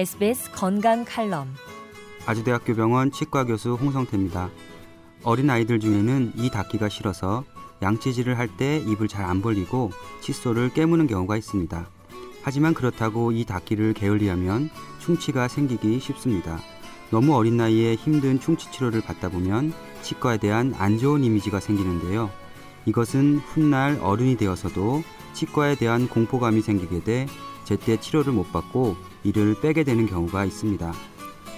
SBS 건강 칼럼 아주대학교 병원 치과 교수 홍성태입니다. 어린 아이들 중에는 이 닦기가 싫어서 양치질을 할 때 입을 잘 안 벌리고 칫솔을 깨무는 경우가 있습니다. 하지만 그렇다고 이 닦기를 게을리하면 충치가 생기기 쉽습니다. 너무 어린 나이에 힘든 충치 치료를 받다 보면 치과에 대한 안 좋은 이미지가 생기는데요. 이것은 훗날 어른이 되어서도 치과에 대한 공포감이 생기게 돼 제때 치료를 못 받고 이를 빼게 되는 경우가 있습니다.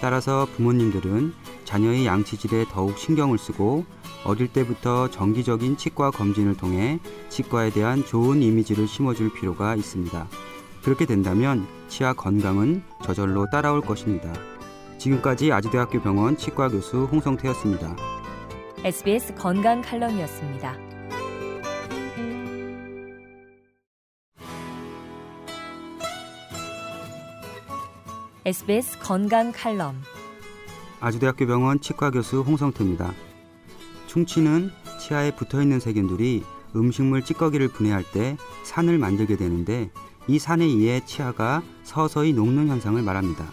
따라서 부모님들은 자녀의 양치질에 더욱 신경을 쓰고 어릴 때부터 정기적인 치과 검진을 통해 치과에 대한 좋은 이미지를 심어줄 필요가 있습니다. 그렇게 된다면 치아 건강은 저절로 따라올 것입니다. 지금까지 아주대학교 병원 치과 교수 홍성태였습니다. SBS 건강 칼럼이었습니다. SBS 건강 칼럼 아주대학교 병원 치과 교수 홍성태입니다. 충치는 치아에 붙어 있는 세균들이 음식물 찌꺼기를 분해할 때 산을 만들게 되는데 이 산에 의해 치아가 서서히 녹는 현상을 말합니다.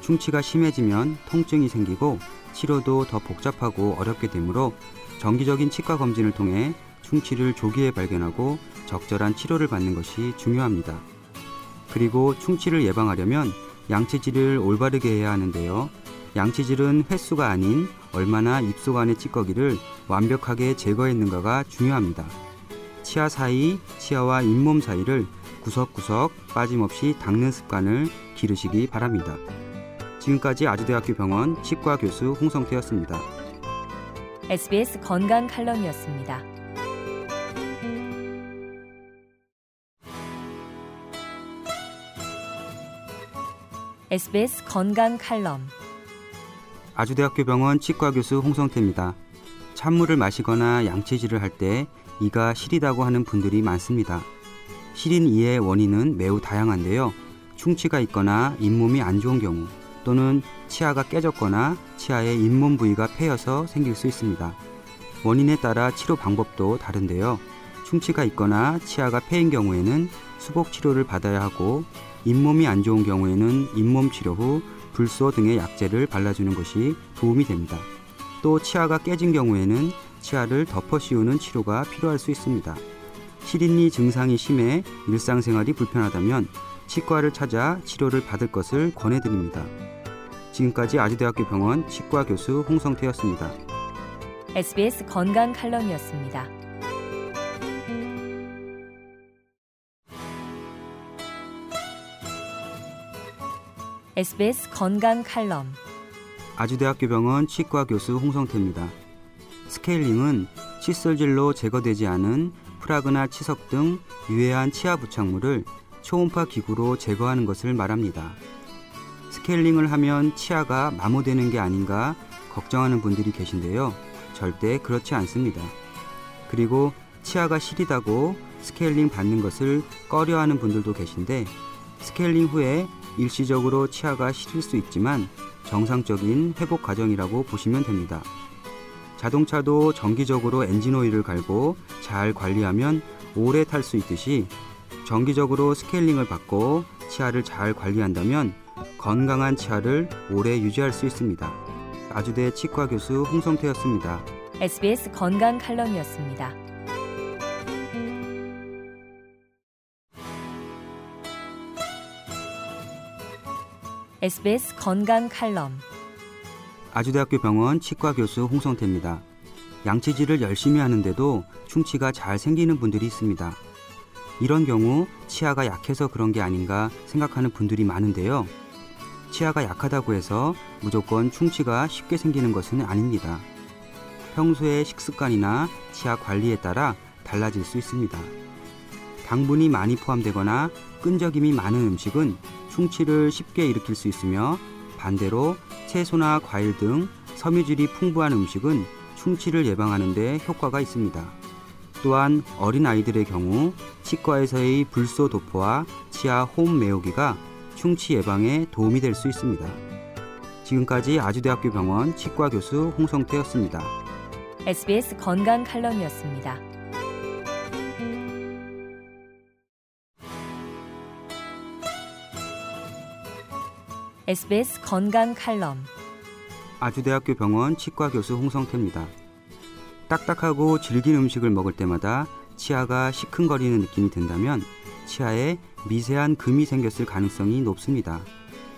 충치가 심해지면 통증이 생기고 치료도 더 복잡하고 어렵게 되므로 정기적인 치과 검진을 통해 충치를 조기에 발견하고 적절한 치료를 받는 것이 중요합니다. 그리고 충치를 예방하려면 양치질을 올바르게 해야 하는데요. 양치질은 횟수가 아닌 얼마나 입속 안의 찌꺼기를 완벽하게 제거했는가가 중요합니다. 치아 사이, 치아와 잇몸 사이를 구석구석 빠짐없이 닦는 습관을 기르시기 바랍니다. 지금까지 아주대학교 병원 치과 교수 홍성태였습니다. SBS 건강 칼럼이었습니다. SBS 건강 칼럼 아주대학교 병원 치과 교수 홍성태입니다. 찬물을 마시거나 양치질을 할 때 이가 시리다고 하는 분들이 많습니다. 시린 이의 원인은 매우 다양한데요. 충치가 있거나 잇몸이 안 좋은 경우 또는 치아가 깨졌거나 치아의 잇몸 부위가 패여서 생길 수 있습니다. 원인에 따라 치료 방법도 다른데요. 충치가 있거나 치아가 패인 경우에는 수복 치료를 받아야 하고 잇몸이 안 좋은 경우에는 잇몸 치료 후 불소 등의 약재를 발라주는 것이 도움이 됩니다. 또 치아가 깨진 경우에는 치아를 덮어 씌우는 치료가 필요할 수 있습니다. 시린니 증상이 심해 일상생활이 불편하다면 치과를 찾아 치료를 받을 것을 권해드립니다. 지금까지 아주대학교 병원 치과 교수 홍성태였습니다. SBS 건강 칼럼이었습니다. SBS 건강 칼럼 아주대학교 병원 치과 교수 홍성태입니다. 스케일링은 칫솔질로 제거되지 않은 프라그나 치석 등 유해한 치아 부착물을 초음파 기구로 제거하는 것을 말합니다. 스케일링을 하면 치아가 마모되는 게 아닌가 걱정하는 분들이 계신데요. 절대 그렇지 않습니다. 그리고 치아가 시리다고 스케일링 받는 것을 꺼려하는 분들도 계신데 스케일링 후에 일시적으로 치아가 시릴 수 있지만 정상적인 회복 과정이라고 보시면 됩니다. 자동차도 정기적으로 엔진 오일을 갈고 잘 관리하면 오래 탈 수 있듯이 정기적으로 스케일링을 받고 치아를 잘 관리한다면 건강한 치아를 오래 유지할 수 있습니다. 아주대 치과 교수 홍성태였습니다. SBS 건강 칼럼이었습니다. SBS 건강 칼럼 아주대학교 병원 치과 교수 홍성태입니다. 양치질을 열심히 하는데도 충치가 잘 생기는 분들이 있습니다. 이런 경우 치아가 약해서 그런 게 아닌가 생각하는 분들이 많은데요. 치아가 약하다고 해서 무조건 충치가 쉽게 생기는 것은 아닙니다. 평소의 식습관이나 치아 관리에 따라 달라질 수 있습니다. 당분이 많이 포함되거나 끈적임이 많은 음식은 충치를 쉽게 일으킬 수 있으며 반대로 채소나 과일 등 섬유질이 풍부한 음식은 충치를 예방하는 데 효과가 있습니다. 또한 어린 아이들의 경우 치과에서의 불소 도포와 치아 홈 메우기가 충치 예방에 도움이 될 수 있습니다. 지금까지 아주대학교 병원 치과 교수 홍성태였습니다. SBS 건강 칼럼이었습니다. SBS 건강 칼럼 아주대학교 병원 치과 교수 홍성태입니다. 딱딱하고 질긴 음식을 먹을 때마다 치아가 시큰거리는 느낌이 든다면 치아에 미세한 금이 생겼을 가능성이 높습니다.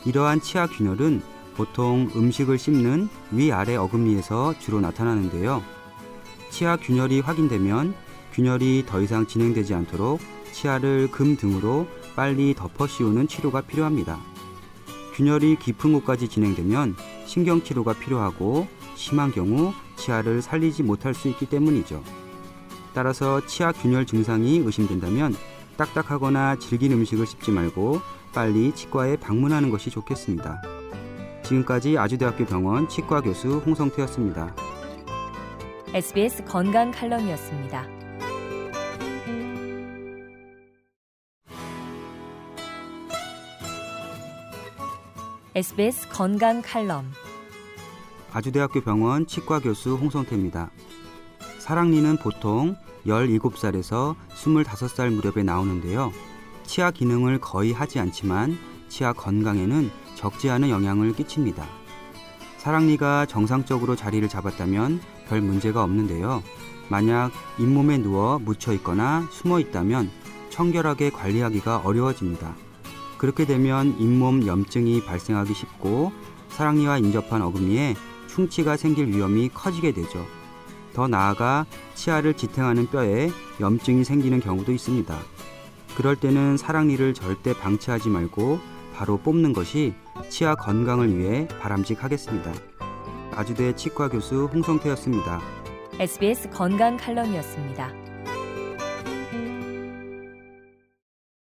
이러한 치아 균열은 보통 음식을 씹는 위아래 어금니에서 주로 나타나는데요. 치아 균열이 확인되면 균열이 더 이상 진행되지 않도록 치아를 금 등으로 빨리 덮어 씌우는 치료가 필요합니다. 균열이 깊은 곳까지 진행되면 신경치료가 필요하고 심한 경우 치아를 살리지 못할 수 있기 때문이죠. 따라서 치아 균열 증상이 의심된다면 딱딱하거나 질긴 음식을 씹지 말고 빨리 치과에 방문하는 것이 좋겠습니다. 지금까지 아주대학교 병원 치과 교수 홍성태였습니다. SBS 건강 칼럼이었습니다. SBS 건강 칼럼 아주대학교 병원 치과 교수 홍성태입니다. 사랑니는 보통 17살에서 25살 무렵에 나오는데요. 치아 기능을 거의 하지 않지만 치아 건강에는 적지 않은 영향을 끼칩니다. 사랑니가 정상적으로 자리를 잡았다면 별 문제가 없는데요. 만약 잇몸에 누워 묻혀 있거나 숨어 있다면 청결하게 관리하기가 어려워집니다. 그렇게 되면 잇몸 염증이 발생하기 쉽고 사랑니와 인접한 어금니에 충치가 생길 위험이 커지게 되죠. 더 나아가 치아를 지탱하는 뼈에 염증이 생기는 경우도 있습니다. 그럴 때는 사랑니를 절대 방치하지 말고 바로 뽑는 것이 치아 건강을 위해 바람직하겠습니다. 아주대 치과 교수 홍성태였습니다. SBS 건강 칼럼이었습니다.